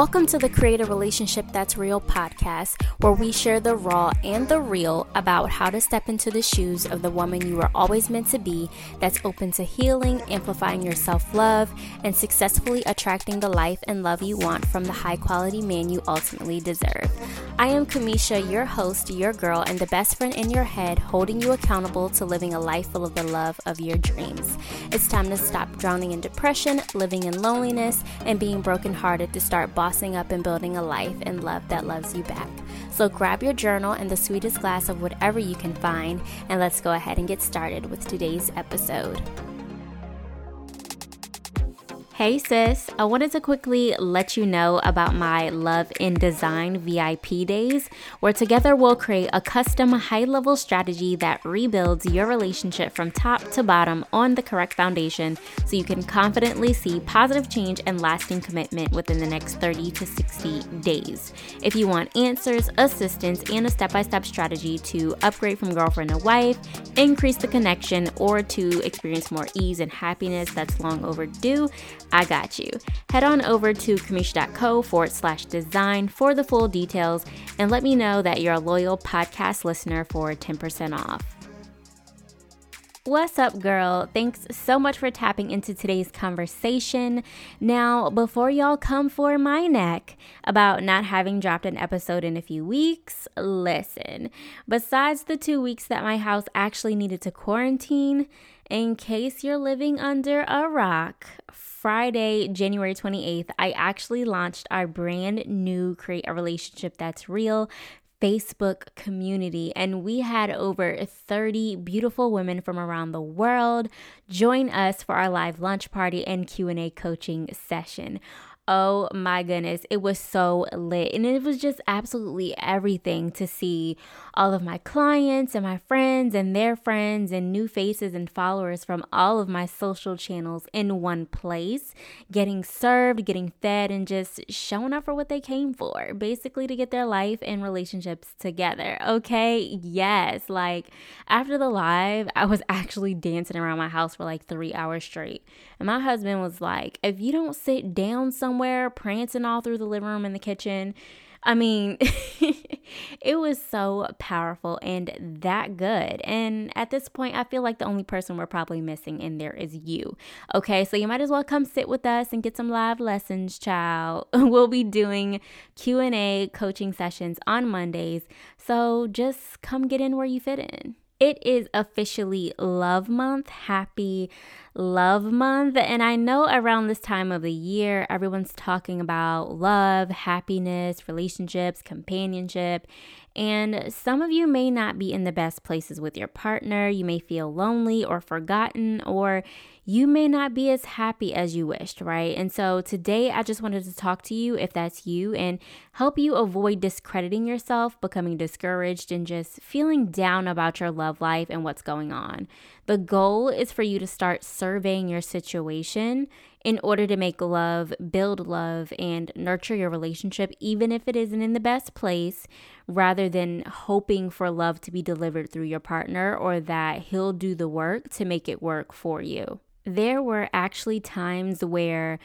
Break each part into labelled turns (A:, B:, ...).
A: Welcome to the Create a Relationship That's Real podcast, where we share the raw and the real about how to step into the shoes of the woman you were always meant to be that's open to healing, amplifying your self love, and successfully attracting the life and love you want from the high quality man you ultimately deserve. I am Kamisha, your host, your girl, and the best friend in your head, holding you accountable to living a life full of the love of your dreams. It's time to stop drowning in depression, living in loneliness, and being brokenhearted to start bossing up and building a life and love that loves you back. So grab your journal and the sweetest glass of whatever you can find, and let's go ahead and get started with today's episode. Hey sis, I wanted to quickly let you know about my Love in Design VIP days, where together we'll create a custom high level strategy that rebuilds your relationship from top to bottom on the correct foundation so you can confidently see positive change and lasting commitment within the next 30 to 60 days. If you want answers, assistance, and a step by step strategy to upgrade from girlfriend to wife, increase the connection, or to experience more ease and happiness that's long overdue, I got you. Head on over to kamisha.co forward slash design for the full details and let me know that you're a loyal podcast listener for 10% off. What's up, girl? Thanks so much for tapping into today's conversation. Now, before y'all come for my neck about not having dropped an episode in a few weeks, listen. Besides the two weeks that my house actually needed to quarantine, in case you're living under a rock, Friday, January 28th, I actually launched our brand new Create a Relationship That's Real Facebook community and we had over 30 beautiful women from around the world join us for our live lunch party and Q&A coaching session. Oh my goodness, it was so lit. And it was just absolutely everything to see all of my clients and my friends and their friends and new faces and followers from all of my social channels in one place, getting served, getting fed, and just showing up for what they came for basically to get their life and relationships together. Okay, yes, like after the live, I was actually dancing around my house for like three hours straight. And my husband was like, if you don't sit down somewhere, prancing all through the living room and the kitchen. I mean, it was so powerful and that good. And at this point, I feel like the only person we're probably missing in there is you. Okay, so you might as well come sit with us and get some live lessons, child. we'll be doing Q&A coaching sessions on Mondays. So just come get in where you fit in. It is officially Love Month. Happy Love Month. And I know around this time of the year, everyone's talking about love, happiness, relationships, companionship. And some of you may not be in the best places with your partner. You may feel lonely or forgotten, or you may not be as happy as you wished, right? And so today I just wanted to talk to you if that's you and help you avoid discrediting yourself, becoming discouraged, and just feeling down about your love life and what's going on. The goal is for you to start surveying your situation in order to make love, build love, and nurture your relationship, even if it isn't in the best place, rather than hoping for love to be delivered through your partner or that he'll do the work to make it work for you. There were actually times where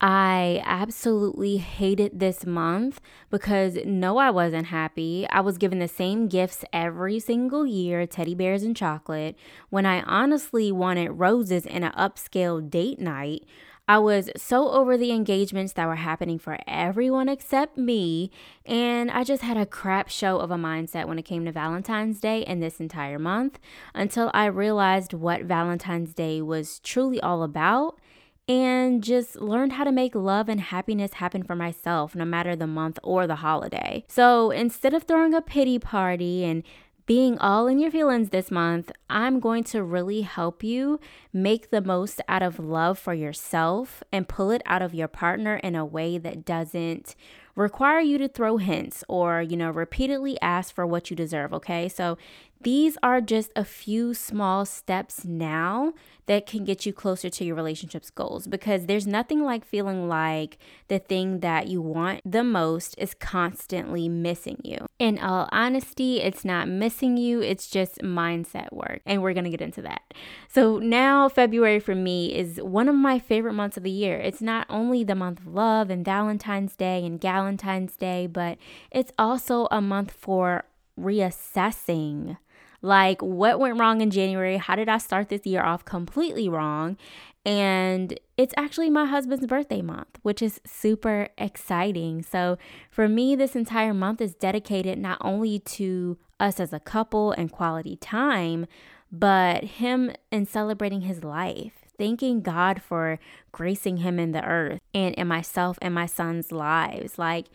A: I absolutely hated this month because no, I wasn't happy. I was given the same gifts every single year teddy bears and chocolate when I honestly wanted roses and an upscale date night. I was so over the engagements that were happening for everyone except me, and I just had a crap show of a mindset when it came to Valentine's Day and this entire month until I realized what Valentine's Day was truly all about and just learned how to make love and happiness happen for myself no matter the month or the holiday. So instead of throwing a pity party and being all in your feelings this month, I'm going to really help you make the most out of love for yourself and pull it out of your partner in a way that doesn't require you to throw hints or, you know, repeatedly ask for what you deserve, okay? So These are just a few small steps now that can get you closer to your relationship's goals because there's nothing like feeling like the thing that you want the most is constantly missing you. In all honesty, it's not missing you, it's just mindset work. And we're to get into that. So now, February for me is one of my favorite months of the year. It's not only the month of love and Valentine's Day and Galentine's Day, but it's also a month for reassessing like, what went wrong in January? How did I start this year off completely wrong? And it's actually my husband's birthday month, which is super exciting. So, for me, this entire month is dedicated not only to us as a couple and quality time, but him and celebrating his life thanking God for gracing him in the earth and in myself and my son's lives. Like,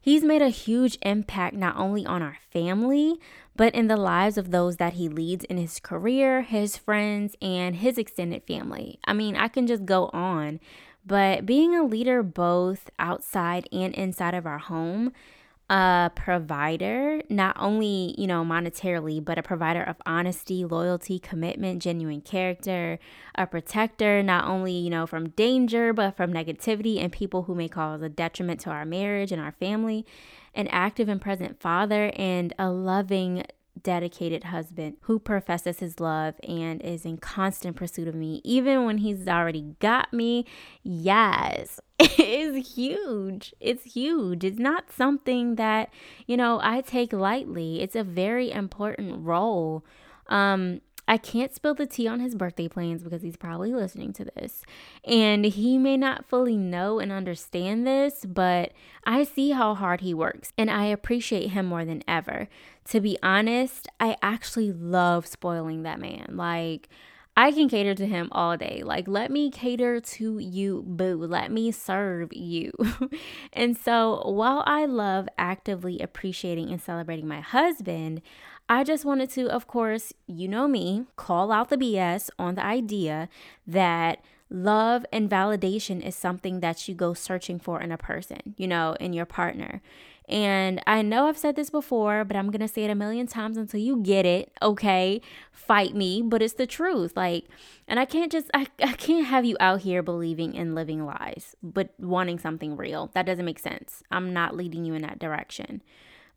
A: he's made a huge impact not only on our family, but in the lives of those that he leads in his career, his friends, and his extended family. I mean, I can just go on, but being a leader both outside and inside of our home, a provider, not only, you know, monetarily, but a provider of honesty, loyalty, commitment, genuine character, a protector, not only, you know, from danger, but from negativity and people who may cause a detriment to our marriage and our family an active and present father, and a loving, dedicated husband who professes his love and is in constant pursuit of me, even when he's already got me. Yes, it is huge. It's huge. It's not something that, you know, I take lightly. It's a very important role. Um, I can't spill the tea on his birthday plans because he's probably listening to this. And he may not fully know and understand this, but I see how hard he works and I appreciate him more than ever. To be honest, I actually love spoiling that man. Like, I can cater to him all day. Like, let me cater to you, boo. Let me serve you. and so, while I love actively appreciating and celebrating my husband, I just wanted to, of course, you know me, call out the BS on the idea that love and validation is something that you go searching for in a person, you know, in your partner. And I know I've said this before, but I'm going to say it a million times until you get it. Okay. Fight me, but it's the truth. Like, and I can't just, I, I can't have you out here believing in living lies, but wanting something real. That doesn't make sense. I'm not leading you in that direction.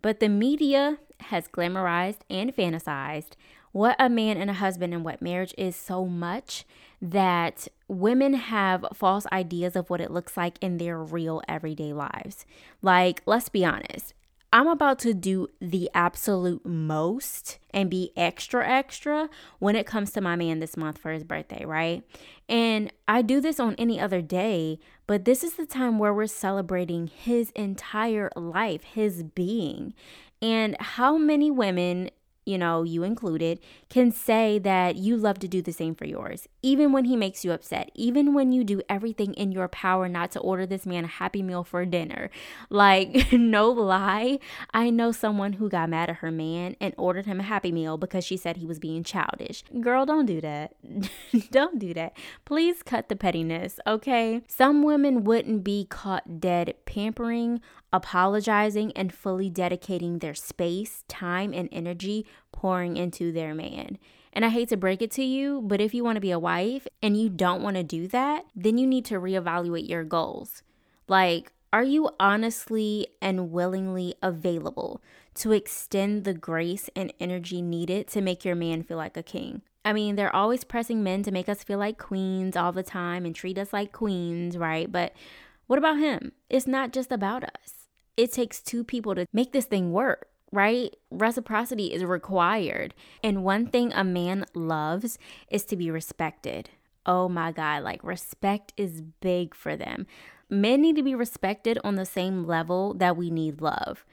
A: But the media has glamorized and fantasized what a man and a husband and what marriage is so much that women have false ideas of what it looks like in their real everyday lives. Like, let's be honest, I'm about to do the absolute most and be extra, extra when it comes to my man this month for his birthday, right? And I do this on any other day, but this is the time where we're celebrating his entire life, his being. And how many women you know, you included, can say that you love to do the same for yours, even when he makes you upset, even when you do everything in your power not to order this man a happy meal for dinner. Like, no lie, I know someone who got mad at her man and ordered him a happy meal because she said he was being childish. Girl, don't do that. don't do that. Please cut the pettiness, okay? Some women wouldn't be caught dead pampering apologizing and fully dedicating their space, time, and energy pouring into their man. And I hate to break it to you, but if you want to be a wife and you don't want to do that, then you need to reevaluate your goals. Like, are you honestly and willingly available to extend the grace and energy needed to make your man feel like a king? I mean, they're always pressing men to make us feel like queens all the time and treat us like queens, right? But what about him? It's not just about us it takes two people to make this thing work right? Reciprocity is required. And one thing a man loves is to be respected. Oh my God, like respect is big for them. Men need to be respected on the same level that we need love.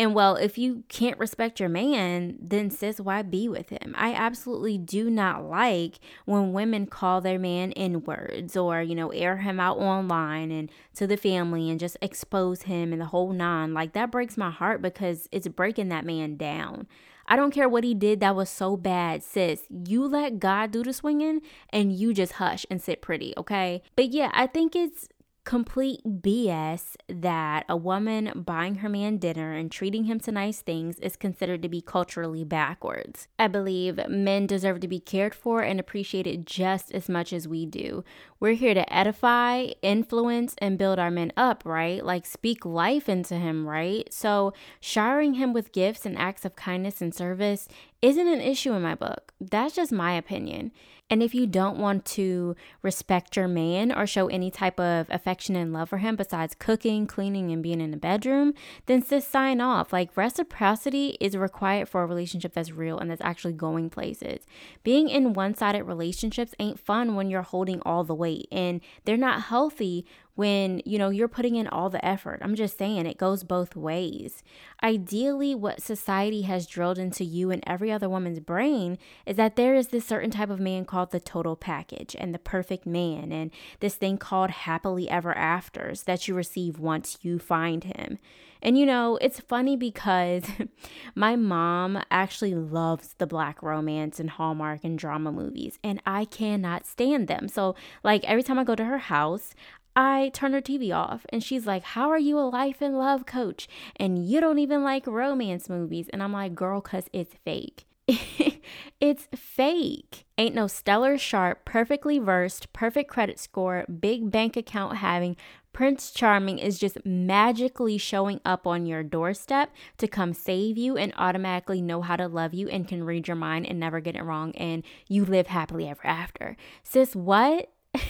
A: And well, if you can't respect your man, then sis, why be with him? I absolutely do not like when women call their man in words or, you know, air him out online and to the family and just expose him and the whole nine. Like that breaks my heart because it's breaking that man down. I don't care what he did that was so bad, sis. You let God do the swinging and you just hush and sit pretty, okay? But yeah, I think it's complete BS that a woman buying her man dinner and treating him to nice things is considered to be culturally backwards. I believe men deserve to be cared for and appreciated just as much as we do. We're here to edify, influence, and build our men up, right? Like speak life into him, right? So, showering him with gifts and acts of kindness and service isn't an issue in my book. That's just my opinion. And if you don't want to respect your man or show any type of affection and love for him besides cooking, cleaning, and being in the bedroom, then just sign off. Like reciprocity is required for a relationship that's real and that's actually going places. Being in one sided relationships ain't fun when you're holding all the weight and they're not healthy when you know you're putting in all the effort. I'm just saying it goes both ways. Ideally, what society has drilled into you and every other woman's brain is that there is this certain type of man called the total package and the perfect man, and this thing called happily ever afters that you receive once you find him. And you know, it's funny because my mom actually loves the black romance and Hallmark and drama movies, and I cannot stand them. So, like, every time I go to her house, I turn her TV off and she's like, How are you a life and love coach? And you don't even like romance movies. And I'm like, Girl, because it's fake. it's fake. Ain't no stellar sharp, perfectly versed, perfect credit score, big bank account having. Prince Charming is just magically showing up on your doorstep to come save you and automatically know how to love you and can read your mind and never get it wrong. And you live happily ever after. Sis, what?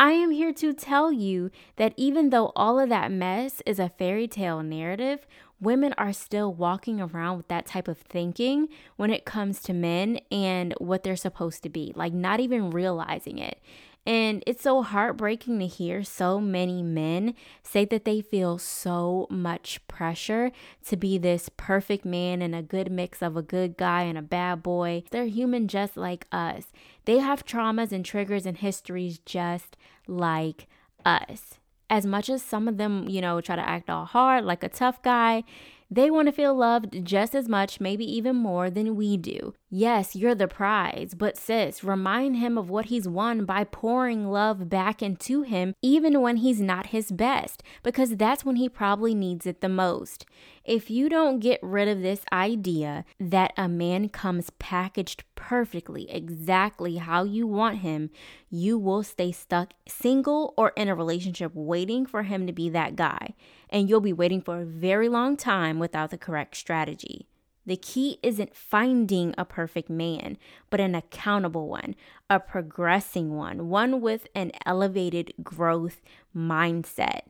A: I am here to tell you that even though all of that mess is a fairy tale narrative, women are still walking around with that type of thinking when it comes to men and what they're supposed to be, like not even realizing it. And it's so heartbreaking to hear so many men say that they feel so much pressure to be this perfect man and a good mix of a good guy and a bad boy. They're human just like us. They have traumas and triggers and histories just like us. As much as some of them, you know, try to act all hard like a tough guy, they want to feel loved just as much, maybe even more than we do. Yes, you're the prize, but sis, remind him of what he's won by pouring love back into him, even when he's not his best, because that's when he probably needs it the most. If you don't get rid of this idea that a man comes packaged perfectly, exactly how you want him, you will stay stuck single or in a relationship waiting for him to be that guy. And you'll be waiting for a very long time without the correct strategy. The key isn't finding a perfect man, but an accountable one, a progressing one, one with an elevated growth mindset.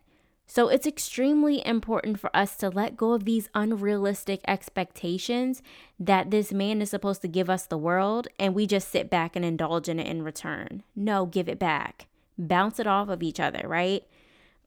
A: So it's extremely important for us to let go of these unrealistic expectations that this man is supposed to give us the world and we just sit back and indulge in it in return. No, give it back. Bounce it off of each other, right?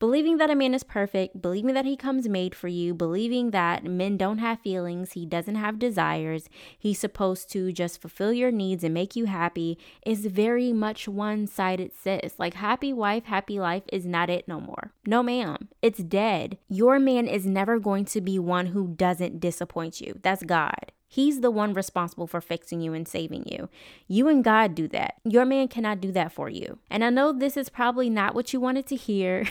A: Believing that a man is perfect, believing that he comes made for you, believing that men don't have feelings, he doesn't have desires, he's supposed to just fulfill your needs and make you happy is very much one sided, sis. Like, happy wife, happy life is not it no more. No, ma'am. It's dead. Your man is never going to be one who doesn't disappoint you. That's God. He's the one responsible for fixing you and saving you. You and God do that. Your man cannot do that for you. And I know this is probably not what you wanted to hear.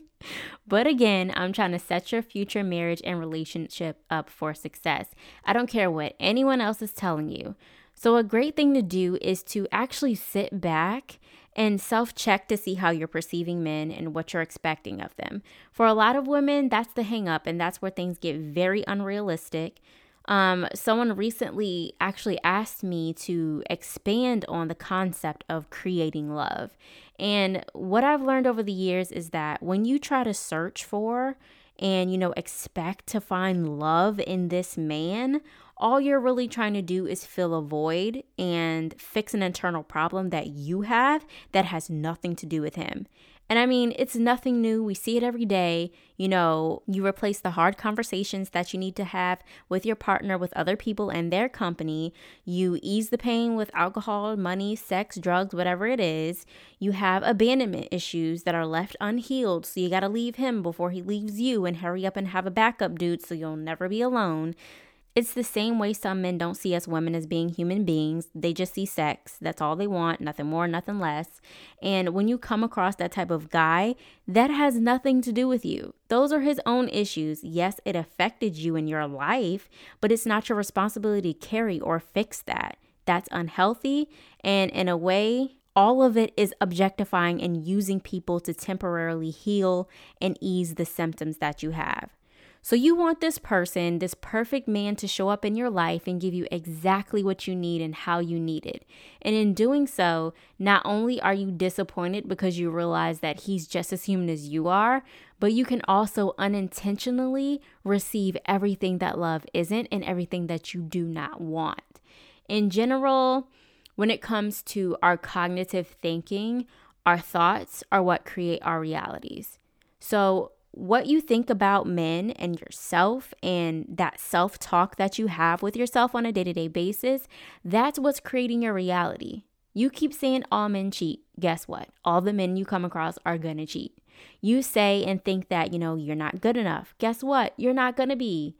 A: but again, I'm trying to set your future marriage and relationship up for success. I don't care what anyone else is telling you. So, a great thing to do is to actually sit back and self check to see how you're perceiving men and what you're expecting of them. For a lot of women, that's the hang up, and that's where things get very unrealistic. Um, someone recently actually asked me to expand on the concept of creating love. And what I've learned over the years is that when you try to search for and, you know, expect to find love in this man, all you're really trying to do is fill a void and fix an internal problem that you have that has nothing to do with him. And I mean, it's nothing new. We see it every day. You know, you replace the hard conversations that you need to have with your partner, with other people and their company. You ease the pain with alcohol, money, sex, drugs, whatever it is. You have abandonment issues that are left unhealed. So you got to leave him before he leaves you and hurry up and have a backup dude so you'll never be alone. It's the same way some men don't see us women as being human beings. They just see sex. That's all they want, nothing more, nothing less. And when you come across that type of guy, that has nothing to do with you. Those are his own issues. Yes, it affected you in your life, but it's not your responsibility to carry or fix that. That's unhealthy. And in a way, all of it is objectifying and using people to temporarily heal and ease the symptoms that you have. So, you want this person, this perfect man, to show up in your life and give you exactly what you need and how you need it. And in doing so, not only are you disappointed because you realize that he's just as human as you are, but you can also unintentionally receive everything that love isn't and everything that you do not want. In general, when it comes to our cognitive thinking, our thoughts are what create our realities. So, what you think about men and yourself and that self talk that you have with yourself on a day to day basis, that's what's creating your reality. You keep saying all men cheat. Guess what? All the men you come across are gonna cheat. You say and think that, you know, you're not good enough. Guess what? You're not gonna be.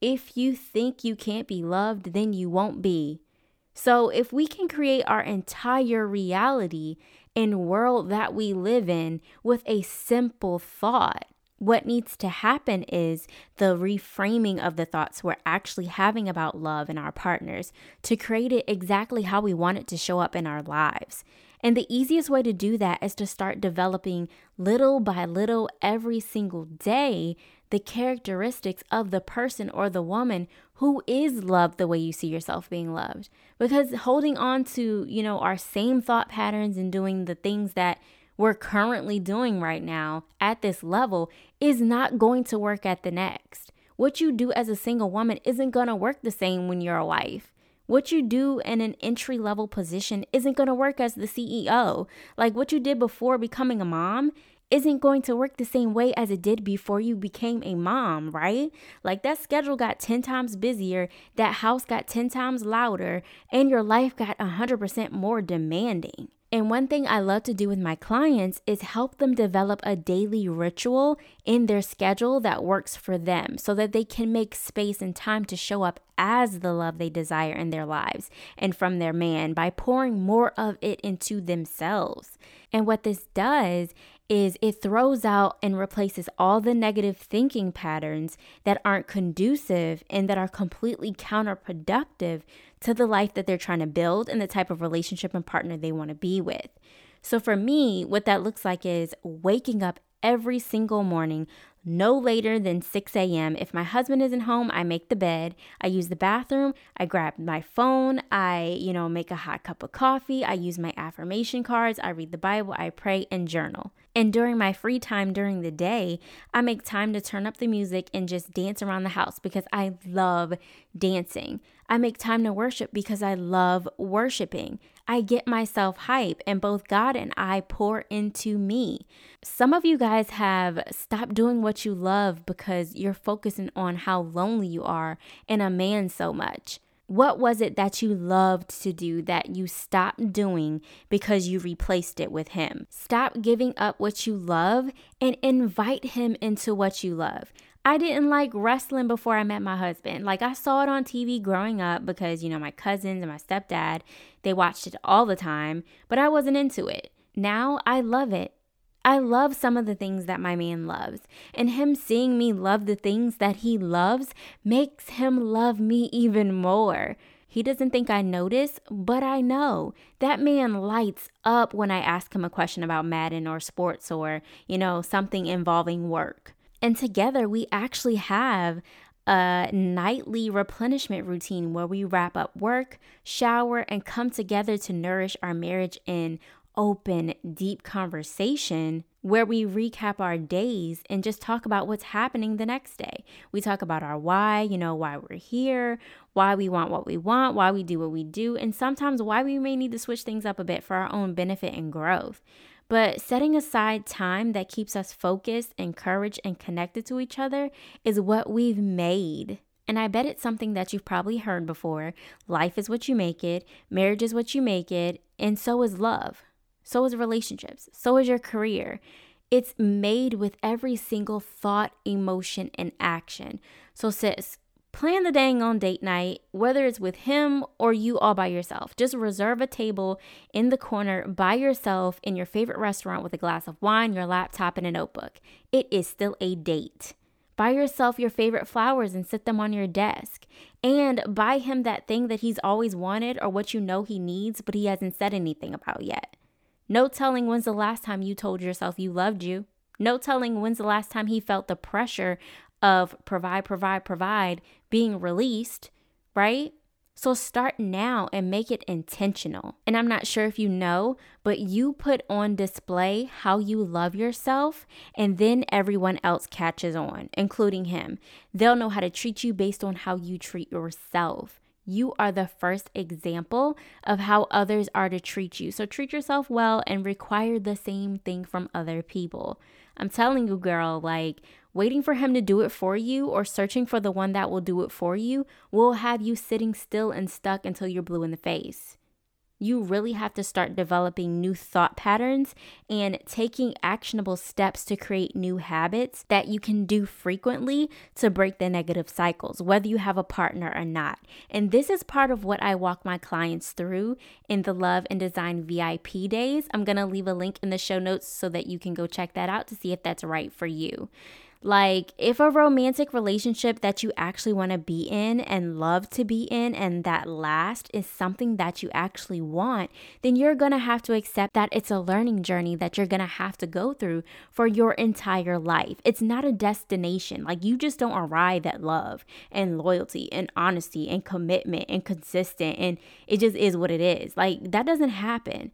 A: If you think you can't be loved, then you won't be. So, if we can create our entire reality and world that we live in with a simple thought, what needs to happen is the reframing of the thoughts we're actually having about love and our partners to create it exactly how we want it to show up in our lives. And the easiest way to do that is to start developing little by little every single day the characteristics of the person or the woman who is loved the way you see yourself being loved. Because holding on to, you know, our same thought patterns and doing the things that we're currently doing right now at this level is not going to work at the next. What you do as a single woman isn't going to work the same when you're a wife. What you do in an entry level position isn't going to work as the CEO. Like what you did before becoming a mom isn't going to work the same way as it did before you became a mom, right? Like that schedule got 10 times busier, that house got 10 times louder, and your life got 100% more demanding. And one thing I love to do with my clients is help them develop a daily ritual in their schedule that works for them so that they can make space and time to show up as the love they desire in their lives and from their man by pouring more of it into themselves. And what this does is it throws out and replaces all the negative thinking patterns that aren't conducive and that are completely counterproductive to the life that they're trying to build and the type of relationship and partner they want to be with. So, for me, what that looks like is waking up every single morning no later than 6 a.m. If my husband isn't home, I make the bed, I use the bathroom, I grab my phone, I, you know, make a hot cup of coffee, I use my affirmation cards, I read the Bible, I pray and journal. And during my free time during the day, I make time to turn up the music and just dance around the house because I love dancing. I make time to worship because I love worshiping. I get myself hype, and both God and I pour into me. Some of you guys have stopped doing what you love because you're focusing on how lonely you are and a man so much. What was it that you loved to do that you stopped doing because you replaced it with Him? Stop giving up what you love and invite Him into what you love. I didn't like wrestling before I met my husband. Like I saw it on TV growing up because, you know, my cousins and my stepdad, they watched it all the time, but I wasn't into it. Now I love it. I love some of the things that my man loves, and him seeing me love the things that he loves makes him love me even more. He doesn't think I notice, but I know. That man lights up when I ask him a question about Madden or sports or, you know, something involving work. And together we actually have a nightly replenishment routine where we wrap up work, shower, and come together to nourish our marriage in open, deep conversation where we recap our days and just talk about what's happening the next day. We talk about our why, you know, why we're here, why we want what we want, why we do what we do, and sometimes why we may need to switch things up a bit for our own benefit and growth. But setting aside time that keeps us focused, encouraged, and connected to each other is what we've made. And I bet it's something that you've probably heard before. Life is what you make it, marriage is what you make it, and so is love. So is relationships. So is your career. It's made with every single thought, emotion, and action. So, sis, Plan the dang on date night, whether it's with him or you all by yourself. Just reserve a table in the corner by yourself in your favorite restaurant with a glass of wine, your laptop, and a notebook. It is still a date. Buy yourself your favorite flowers and sit them on your desk. And buy him that thing that he's always wanted or what you know he needs, but he hasn't said anything about yet. No telling when's the last time you told yourself you loved you. No telling when's the last time he felt the pressure of provide, provide, provide being released, right? So start now and make it intentional. And I'm not sure if you know, but you put on display how you love yourself, and then everyone else catches on, including him. They'll know how to treat you based on how you treat yourself. You are the first example of how others are to treat you. So treat yourself well and require the same thing from other people. I'm telling you, girl, like waiting for him to do it for you or searching for the one that will do it for you will have you sitting still and stuck until you're blue in the face you really have to start developing new thought patterns and taking actionable steps to create new habits that you can do frequently to break the negative cycles, whether you have a partner or not. And this is part of what I walk my clients through in the Love and Design VIP days. I'm to leave a link in the show notes so that you can go check that out to see if that's right for you. Like, if a romantic relationship that you actually want to be in and love to be in, and that last is something that you actually want, then you're going to have to accept that it's a learning journey that you're going to have to go through for your entire life. It's not a destination. Like, you just don't arrive at love and loyalty and honesty and commitment and consistent, and it just is what it is. Like, that doesn't happen.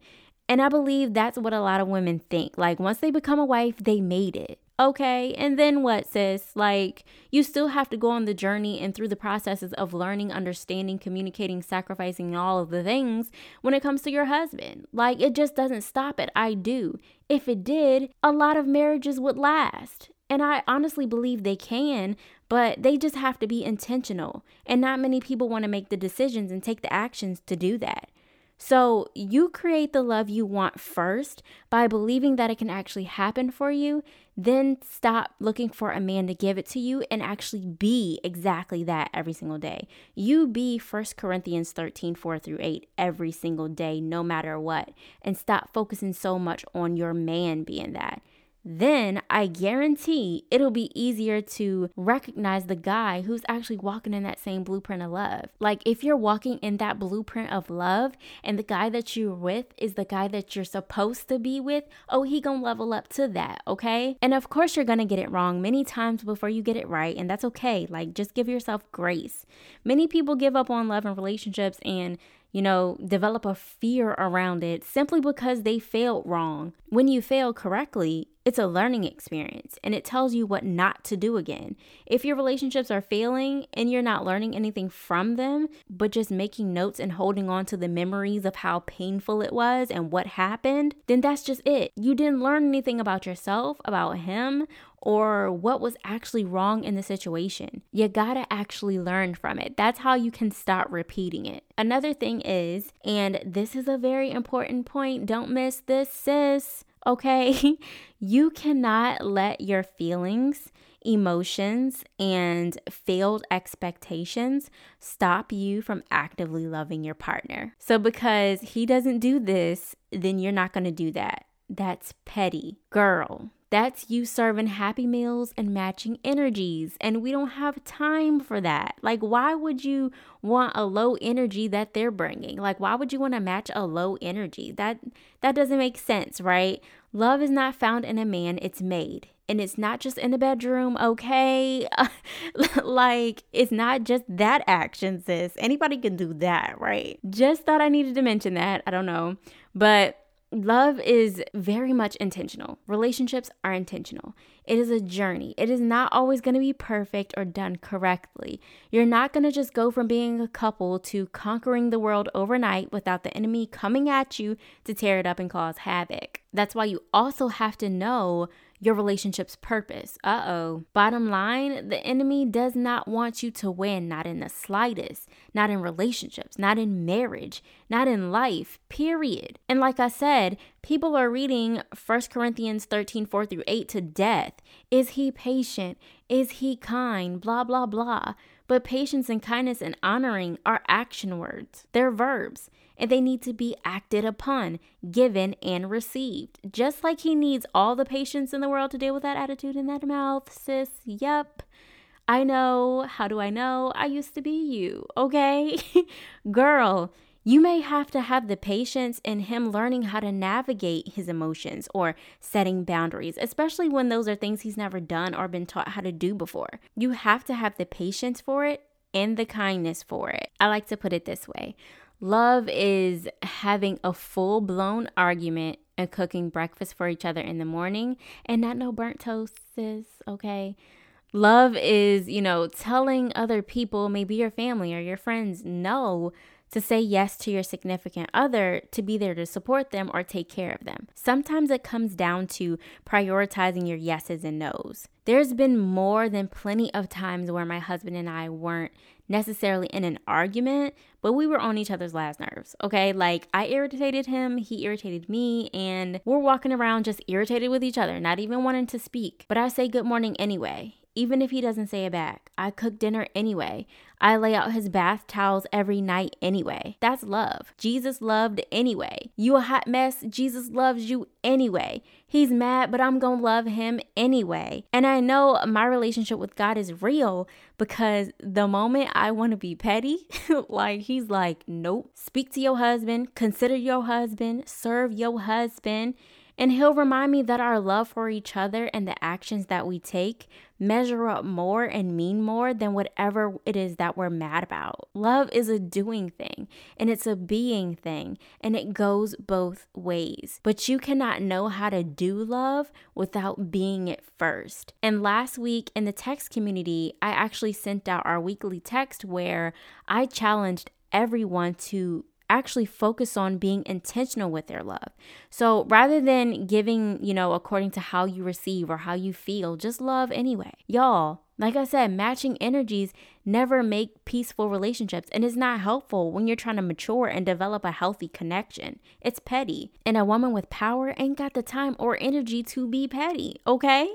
A: And I believe that's what a lot of women think. Like, once they become a wife, they made it. Okay, and then what, sis? Like, you still have to go on the journey and through the processes of learning, understanding, communicating, sacrificing, all of the things when it comes to your husband. Like, it just doesn't stop at I do. If it did, a lot of marriages would last. And I honestly believe they can, but they just have to be intentional. And not many people want to make the decisions and take the actions to do that. So you create the love you want first by believing that it can actually happen for you. Then stop looking for a man to give it to you and actually be exactly that every single day. You be 1 Corinthians 13, 4 through 8 every single day, no matter what. And stop focusing so much on your man being that then I guarantee it'll be easier to recognize the guy who's actually walking in that same blueprint of love. Like if you're walking in that blueprint of love and the guy that you're with is the guy that you're supposed to be with, oh, he gonna level up to that, okay? And of course you're gonna get it wrong many times before you get it right, and that's okay. Like just give yourself grace. Many people give up on love and relationships and you know, develop a fear around it simply because they failed wrong. When you fail correctly, it's a learning experience and it tells you what not to do again. If your relationships are failing and you're not learning anything from them, but just making notes and holding on to the memories of how painful it was and what happened, then that's just it. You didn't learn anything about yourself, about him, or what was actually wrong in the situation. You gotta actually learn from it. That's how you can stop repeating it. Another thing is, and this is a very important point, don't miss this, sis, okay? you cannot let your feelings emotions and failed expectations stop you from actively loving your partner. So, because he doesn't do this, then you're not going to do that. That's petty. Girl, that's you serving happy meals and matching energies. And we don't have time for that. Like, why would you want a low energy that they're bringing? Like, why would you want to match a low energy? That that doesn't make sense, right? Love is not found in a man, it's made. And it's not just in the bedroom, okay? like, it's not just that action, sis. Anybody can do that, right? Just thought I needed to mention that. I don't know. But Love is very much intentional. Relationships are intentional. It is a journey. It is not always going to be perfect or done correctly. You're not going to just go from being a couple to conquering the world overnight without the enemy coming at you to tear it up and cause havoc. That's why you also have to know your relationship's purpose. Uh oh. Bottom line, the enemy does not want you to win, not in the slightest, not in relationships, not in marriage, not in life, period. And like I said, People are reading 1 Corinthians 13, 4 through 8 to death. Is he patient? Is he kind? Blah, blah, blah. But patience and kindness and honoring are action words, they're verbs, and they need to be acted upon, given, and received. Just like he needs all the patience in the world to deal with that attitude in that mouth, sis. Yep. I know. How do I know? I used to be you, okay? Girl, you may have to have the patience in him learning how to navigate his emotions or setting boundaries, especially when those are things he's never done or been taught how to do before. You have to have the patience for it and the kindness for it. I like to put it this way love is having a full blown argument and cooking breakfast for each other in the morning and not no burnt toast, sis, okay? Love is, you know, telling other people, maybe your family or your friends, no to say yes to your significant other, to be there to support them or take care of them. Sometimes it comes down to prioritizing your yeses and nos. There's been more than plenty of times where my husband and I weren't necessarily in an argument, but we were on each other's last nerves, okay? Like I irritated him, he irritated me, and we're walking around just irritated with each other, not even wanting to speak. But I say good morning anyway even if he doesn't say it back. I cook dinner anyway. I lay out his bath towels every night anyway. That's love. Jesus loved anyway. You a hot mess, Jesus loves you anyway. He's mad, but I'm gonna love him anyway. And I know my relationship with God is real because the moment I wanna be petty, like he's like, nope. Speak to your husband, consider your husband, serve your husband. And he'll remind me that our love for each other and the actions that we take measure up more and mean more than whatever it is that we're mad about. Love is a doing thing and it's a being thing and it goes both ways. But you cannot know how to do love without being it first. And last week in the text community, I actually sent out our weekly text where I challenged everyone to actually focus on being intentional with their love. So rather than giving, you know, according to how you receive or how you feel, just love anyway. Y'all, like I said, matching energies never make peaceful relationships and it's not helpful when you're trying to mature and develop a healthy connection. It's petty. And a woman with power ain't got the time or energy to be petty, okay?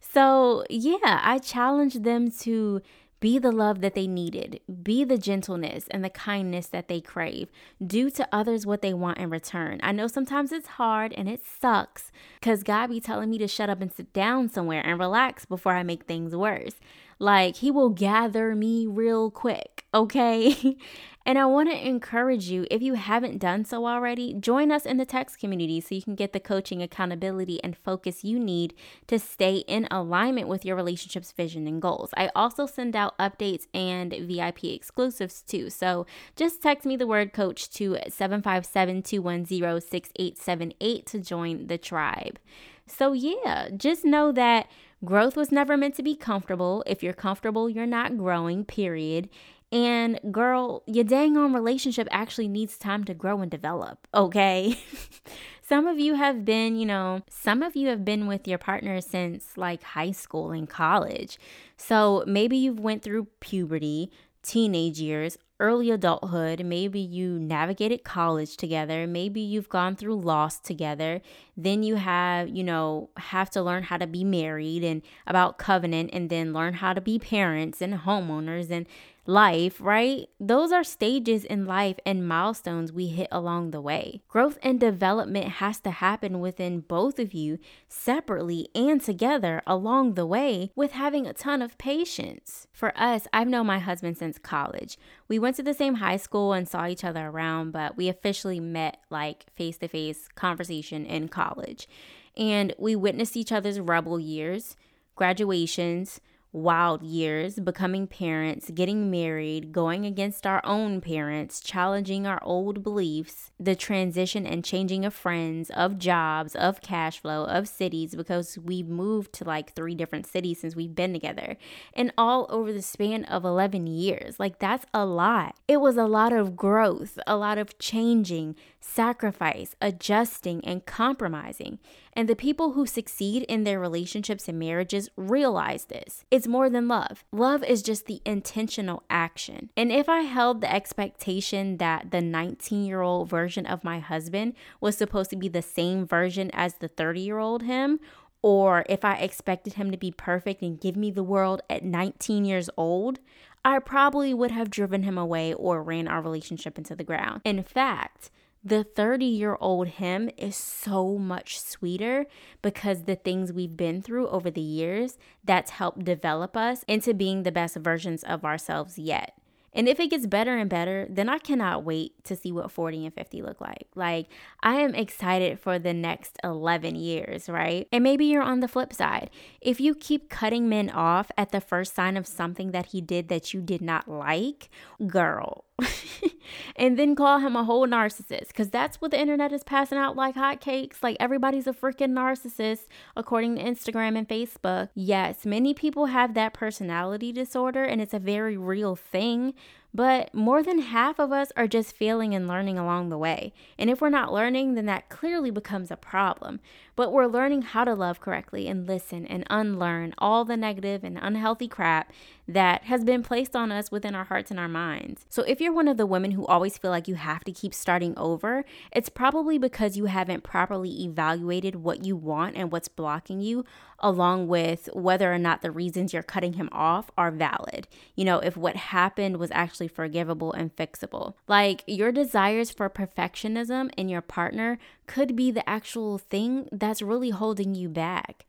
A: So, yeah, I challenge them to be the love that they needed. Be the gentleness and the kindness that they crave. Do to others what they want in return. I know sometimes it's hard and it sucks because God be telling me to shut up and sit down somewhere and relax before I make things worse. Like, He will gather me real quick, okay? And I want to encourage you, if you haven't done so already, join us in the text community so you can get the coaching, accountability, and focus you need to stay in alignment with your relationship's vision and goals. I also send out updates and VIP exclusives too. So just text me the word coach to 757 210 6878 to join the tribe. So, yeah, just know that growth was never meant to be comfortable. If you're comfortable, you're not growing, period. And girl, your dang on relationship actually needs time to grow and develop, okay? some of you have been, you know, some of you have been with your partner since like high school and college. So maybe you've went through puberty, teenage years, early adulthood, maybe you navigated college together, maybe you've gone through loss together, then you have, you know, have to learn how to be married and about covenant and then learn how to be parents and homeowners and life, right? Those are stages in life and milestones we hit along the way. Growth and development has to happen within both of you separately and together along the way with having a ton of patience. For us, I've known my husband since college. We went to the same high school and saw each other around, but we officially met like face to face conversation in college. And we witnessed each other's rebel years, graduations, wild years, becoming parents, getting married, going against our own parents, challenging our old beliefs, the transition and changing of friends, of jobs, of cash flow, of cities, because we've moved to like three different cities since we've been together, and all over the span of 11 years. Like, that's a lot. It was a lot of growth, a lot of changing, sacrifice, adjusting, and compromising. And the people who succeed in their relationships and marriages realize this. It's more than love. Love is just the intentional action. And if I held the expectation that the 19 year old version of my husband was supposed to be the same version as the 30 year old him, or if I expected him to be perfect and give me the world at 19 years old, I probably would have driven him away or ran our relationship into the ground. In fact, the 30 year old him is so much sweeter because the things we've been through over the years that's helped develop us into being the best versions of ourselves yet. And if it gets better and better, then I cannot wait to see what 40 and 50 look like. Like, I am excited for the next 11 years, right? And maybe you're on the flip side. If you keep cutting men off at the first sign of something that he did that you did not like, girl, and then call him a whole narcissist because that's what the internet is passing out like hotcakes. Like everybody's a freaking narcissist, according to Instagram and Facebook. Yes, many people have that personality disorder, and it's a very real thing. But more than half of us are just failing and learning along the way. And if we're not learning, then that clearly becomes a problem. But we're learning how to love correctly and listen and unlearn all the negative and unhealthy crap that has been placed on us within our hearts and our minds. So if you're one of the women who always feel like you have to keep starting over, it's probably because you haven't properly evaluated what you want and what's blocking you, along with whether or not the reasons you're cutting him off are valid. You know, if what happened was actually forgivable and fixable. Like your desires for perfectionism in your partner could be the actual thing that's really holding you back.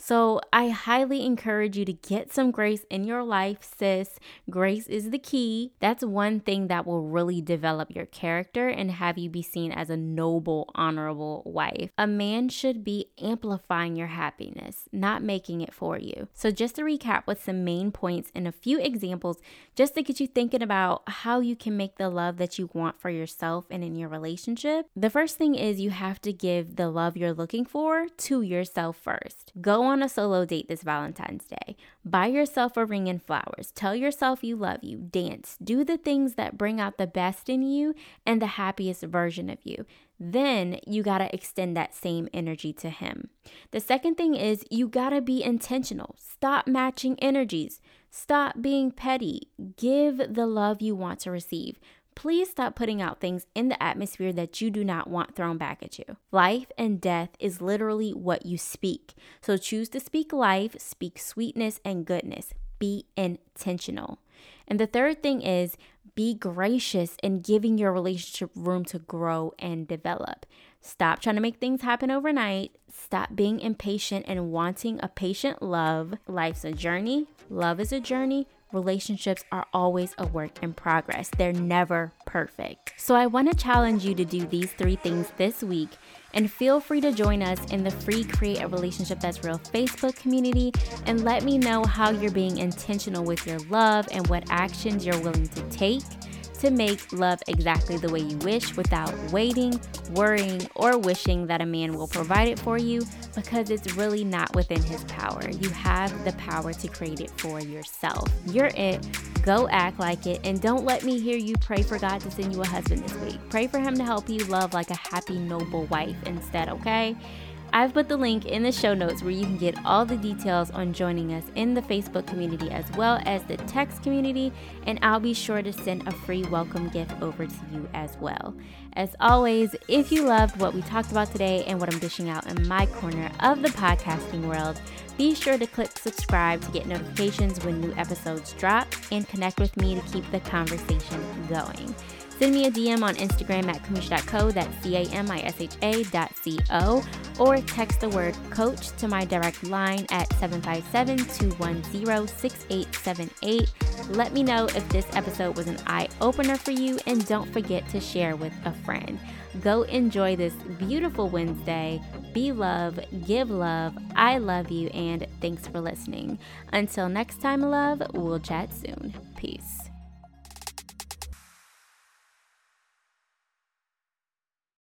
A: So I highly encourage you to get some grace in your life, sis. Grace is the key. That's one thing that will really develop your character and have you be seen as a noble, honorable wife. A man should be amplifying your happiness, not making it for you. So, just to recap with some main points and a few examples, just to get you thinking about how you can make the love that you want for yourself and in your relationship. The first thing is you have to give the love you're looking for to yourself first. Go on a solo date this Valentine's Day. Buy yourself a ring and flowers. Tell yourself you love you. Dance. Do the things that bring out the best in you and the happiest version of you. Then you got to extend that same energy to him. The second thing is you got to be intentional. Stop matching energies. Stop being petty. Give the love you want to receive. Please stop putting out things in the atmosphere that you do not want thrown back at you. Life and death is literally what you speak. So choose to speak life, speak sweetness and goodness. Be intentional. And the third thing is be gracious in giving your relationship room to grow and develop. Stop trying to make things happen overnight. Stop being impatient and wanting a patient love. Life's a journey, love is a journey relationships are always a work in progress. They're never perfect. So I want to challenge you to do these three things this week and feel free to join us in the free Create a Relationship That's Real Facebook community and let me know how you're being intentional with your love and what actions you're willing to take to make love exactly the way you wish without waiting, worrying, or wishing that a man will provide it for you because it's really not within his power. You have the power to create it for yourself. You're it. Go act like it and don't let me hear you pray for God to send you a husband this week. Pray for him to help you love like a happy, noble wife instead, okay? I've put the link in the show notes where you can get all the details on joining us in the Facebook community as well as the text community, and I'll be sure to send a free welcome gift over to you as well. As always, if you loved what we talked about today and what I'm dishing out in my corner of the podcasting world, be sure to click subscribe to get notifications when new episodes drop and connect with me to keep the conversation going. Send me a DM on Instagram at camisha.co, that's C-A-M-I-S-H-A dot C-O, or text the word coach to my direct line at 757-210-6878. Let me know if this episode was an eye-opener for you, and don't forget to share with a friend. Go enjoy this beautiful Wednesday. Be love, give love. I love you, and thanks for listening. Until next time, love, we'll chat soon. Peace.